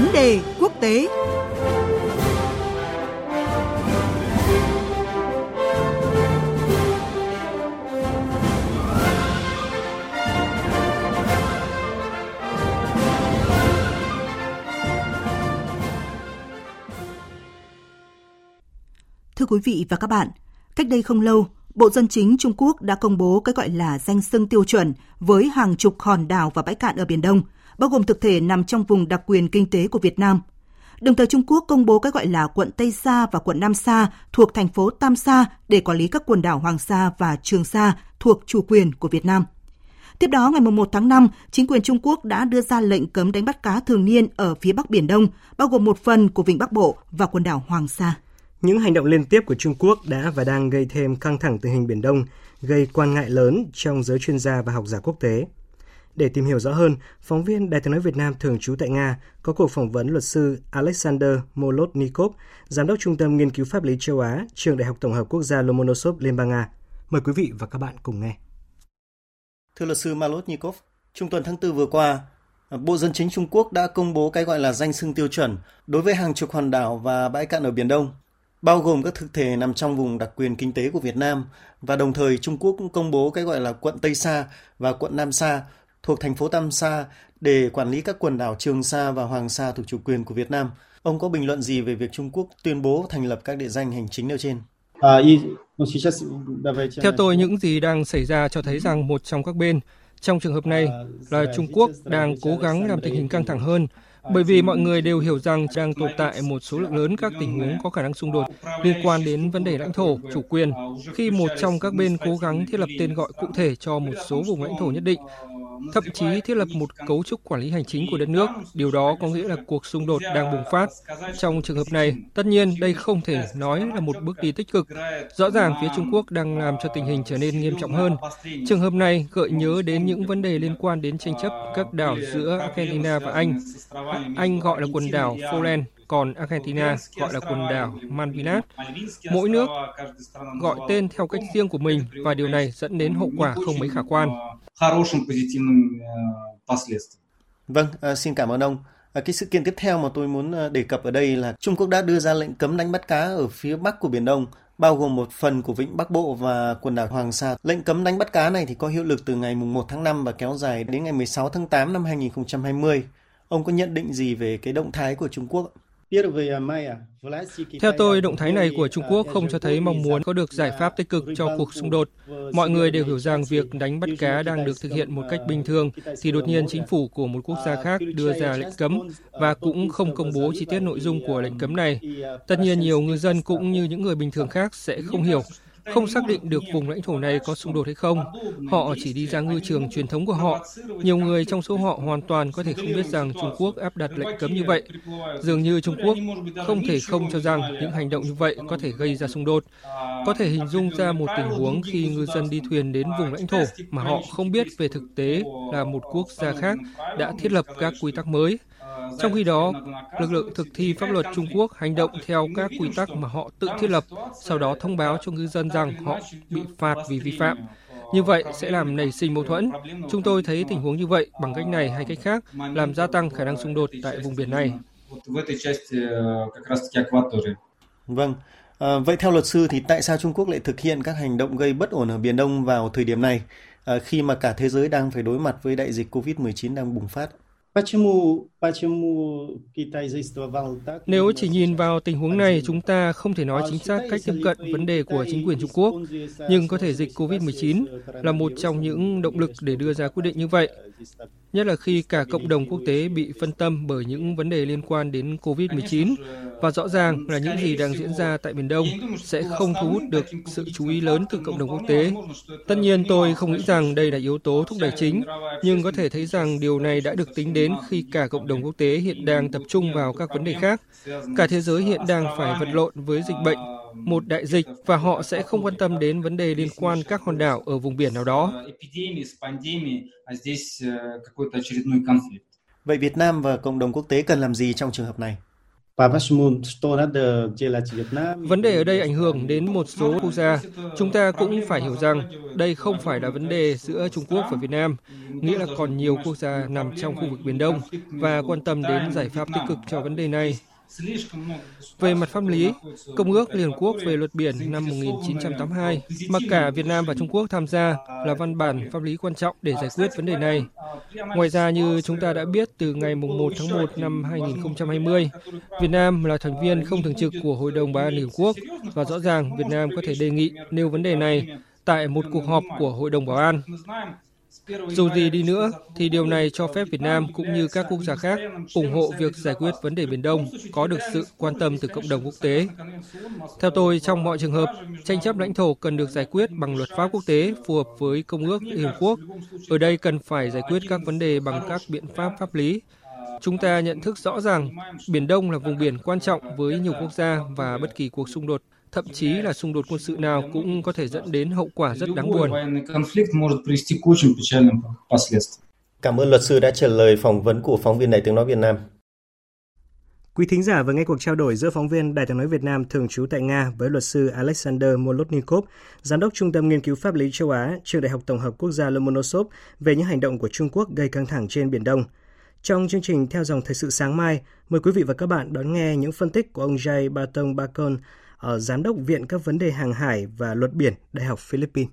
Vấn đề quốc tế. Thưa quý vị và các bạn, cách đây không lâu, Bộ Dân chính Trung Quốc đã công bố cái gọi là danh sưng tiêu chuẩn với hàng chục hòn đảo và bãi cạn ở Biển Đông, bao gồm thực thể nằm trong vùng đặc quyền kinh tế của Việt Nam. Đồng thời Trung Quốc công bố cái gọi là quận Tây Sa và quận Nam Sa thuộc thành phố Tam Sa để quản lý các quần đảo Hoàng Sa và Trường Sa thuộc chủ quyền của Việt Nam. Tiếp đó, ngày 1 tháng 5, chính quyền Trung Quốc đã đưa ra lệnh cấm đánh bắt cá thường niên ở phía Bắc Biển Đông, bao gồm một phần của Vịnh Bắc Bộ và quần đảo Hoàng Sa. Những hành động liên tiếp của Trung Quốc đã và đang gây thêm căng thẳng tình hình Biển Đông, gây quan ngại lớn trong giới chuyên gia và học giả quốc tế. Để tìm hiểu rõ hơn, phóng viên Đài tiếng nói Việt Nam thường trú tại Nga có cuộc phỏng vấn luật sư Alexander Molotnikov, giám đốc Trung tâm Nghiên cứu Pháp lý châu Á, Trường Đại học Tổng hợp Quốc gia Lomonosov, Liên bang Nga. Mời quý vị và các bạn cùng nghe. Thưa luật sư Molotnikov, trung tuần tháng 4 vừa qua, Bộ Dân chính Trung Quốc đã công bố cái gọi là danh xưng tiêu chuẩn đối với hàng chục hòn đảo và bãi cạn ở Biển Đông bao gồm các thực thể nằm trong vùng đặc quyền kinh tế của Việt Nam và đồng thời Trung Quốc cũng công bố cái gọi là quận Tây Sa và quận Nam Sa thuộc thành phố Tam Sa để quản lý các quần đảo Trường Sa và Hoàng Sa thuộc chủ quyền của Việt Nam. Ông có bình luận gì về việc Trung Quốc tuyên bố thành lập các địa danh hành chính nêu trên? Theo tôi, những gì đang xảy ra cho thấy rằng một trong các bên, trong trường hợp này là Trung Quốc đang cố gắng làm tình hình căng thẳng hơn bởi vì mọi người đều hiểu rằng đang tồn tại một số lượng lớn các tình huống có khả năng xung đột liên quan đến vấn đề lãnh thổ, chủ quyền. Khi một trong các bên cố gắng thiết lập tên gọi cụ thể cho một số vùng lãnh thổ nhất định, thậm chí thiết lập một cấu trúc quản lý hành chính của đất nước, điều đó có nghĩa là cuộc xung đột đang bùng phát. Trong trường hợp này, tất nhiên đây không thể nói là một bước đi tích cực. Rõ ràng phía Trung Quốc đang làm cho tình hình trở nên nghiêm trọng hơn. Trường hợp này gợi nhớ đến những vấn đề liên quan đến tranh chấp các đảo giữa Argentina và Anh. Anh gọi là quần đảo Falkland, còn Argentina gọi là quần đảo Malvinas. Mỗi nước gọi tên theo cách riêng của mình và điều này dẫn đến hậu quả không mấy khả quan. Vâng, ờ, xin cảm ơn ông. Ờ, cái sự kiện tiếp theo mà tôi muốn ờ, đề cập ở đây là Trung Quốc đã đưa ra lệnh cấm đánh bắt cá ở phía bắc của Biển Đông, bao gồm một phần của Vịnh Bắc Bộ và quần đảo Hoàng Sa. Lệnh cấm đánh bắt cá này thì có hiệu lực từ ngày 1 tháng 5 và kéo dài đến ngày 16 tháng 8 năm 2020. Ông có nhận định gì về cái động thái của Trung Quốc? Theo tôi, động thái này của Trung Quốc không cho thấy mong muốn có được giải pháp tích cực cho cuộc xung đột. Mọi người đều hiểu rằng việc đánh bắt cá đang được thực hiện một cách bình thường, thì đột nhiên chính phủ của một quốc gia khác đưa ra lệnh cấm và cũng không công bố chi tiết nội dung của lệnh cấm này. Tất nhiên, nhiều ngư dân cũng như những người bình thường khác sẽ không hiểu không xác định được vùng lãnh thổ này có xung đột hay không. Họ chỉ đi ra ngư trường truyền thống của họ. Nhiều người trong số họ hoàn toàn có thể không biết rằng Trung Quốc áp đặt lệnh cấm như vậy. Dường như Trung Quốc không thể không cho rằng những hành động như vậy có thể gây ra xung đột. Có thể hình dung ra một tình huống khi ngư dân đi thuyền đến vùng lãnh thổ mà họ không biết về thực tế là một quốc gia khác đã thiết lập các quy tắc mới trong khi đó, lực lượng thực thi pháp luật Trung Quốc hành động theo các quy tắc mà họ tự thiết lập, sau đó thông báo cho ngư dân rằng họ bị phạt vì vi phạm. Như vậy sẽ làm nảy sinh mâu thuẫn. Chúng tôi thấy tình huống như vậy bằng cách này hay cách khác làm gia tăng khả năng xung đột tại vùng biển này. Vâng, à, vậy theo luật sư thì tại sao Trung Quốc lại thực hiện các hành động gây bất ổn ở Biển Đông vào thời điểm này à, khi mà cả thế giới đang phải đối mặt với đại dịch COVID-19 đang bùng phát? Nếu chỉ nhìn vào tình huống này, chúng ta không thể nói chính xác cách tiếp cận vấn đề của chính quyền Trung Quốc, nhưng có thể dịch COVID-19 là một trong những động lực để đưa ra quyết định như vậy nhất là khi cả cộng đồng quốc tế bị phân tâm bởi những vấn đề liên quan đến COVID-19 và rõ ràng là những gì đang diễn ra tại miền Đông sẽ không thu hút được sự chú ý lớn từ cộng đồng quốc tế. Tất nhiên tôi không nghĩ rằng đây là yếu tố thúc đẩy chính, nhưng có thể thấy rằng điều này đã được tính đến khi cả cộng đồng quốc tế hiện đang tập trung vào các vấn đề khác. Cả thế giới hiện đang phải vật lộn với dịch bệnh một đại dịch và họ sẽ không quan tâm đến vấn đề liên quan các hòn đảo ở vùng biển nào đó. Vậy Việt Nam và cộng đồng quốc tế cần làm gì trong trường hợp này? Vấn đề ở đây ảnh hưởng đến một số quốc gia. Chúng ta cũng phải hiểu rằng đây không phải là vấn đề giữa Trung Quốc và Việt Nam, nghĩa là còn nhiều quốc gia nằm trong khu vực Biển Đông và quan tâm đến giải pháp tích cực cho vấn đề này về mặt pháp lý, Công ước Liên Hợp Quốc về luật biển năm 1982 mà cả Việt Nam và Trung Quốc tham gia là văn bản pháp lý quan trọng để giải quyết vấn đề này. Ngoài ra, như chúng ta đã biết từ ngày 1 tháng 1 năm 2020, Việt Nam là thành viên không thường trực của Hội đồng Bảo an Liên Hợp Quốc và rõ ràng Việt Nam có thể đề nghị nêu vấn đề này tại một cuộc họp của Hội đồng Bảo an. Dù gì đi nữa, thì điều này cho phép Việt Nam cũng như các quốc gia khác ủng hộ việc giải quyết vấn đề Biển Đông có được sự quan tâm từ cộng đồng quốc tế. Theo tôi, trong mọi trường hợp, tranh chấp lãnh thổ cần được giải quyết bằng luật pháp quốc tế phù hợp với Công ước Liên Hợp Quốc. Ở đây cần phải giải quyết các vấn đề bằng các biện pháp pháp lý. Chúng ta nhận thức rõ rằng Biển Đông là vùng biển quan trọng với nhiều quốc gia và bất kỳ cuộc xung đột thậm chí là xung đột quân sự nào cũng có thể dẫn đến hậu quả rất đáng buồn. Cảm ơn luật sư đã trả lời phỏng vấn của phóng viên Đài tiếng nói Việt Nam. Quý thính giả vừa nghe cuộc trao đổi giữa phóng viên Đài tiếng nói Việt Nam thường trú tại Nga với luật sư Alexander Molotnikov, giám đốc Trung tâm Nghiên cứu Pháp lý châu Á, Trường Đại học Tổng hợp Quốc gia Lomonosov về những hành động của Trung Quốc gây căng thẳng trên Biển Đông. Trong chương trình theo dòng thời sự sáng mai, mời quý vị và các bạn đón nghe những phân tích của ông Jay Barton Bacon, Giám đốc Viện các vấn đề hàng hải và luật biển Đại học Philippines.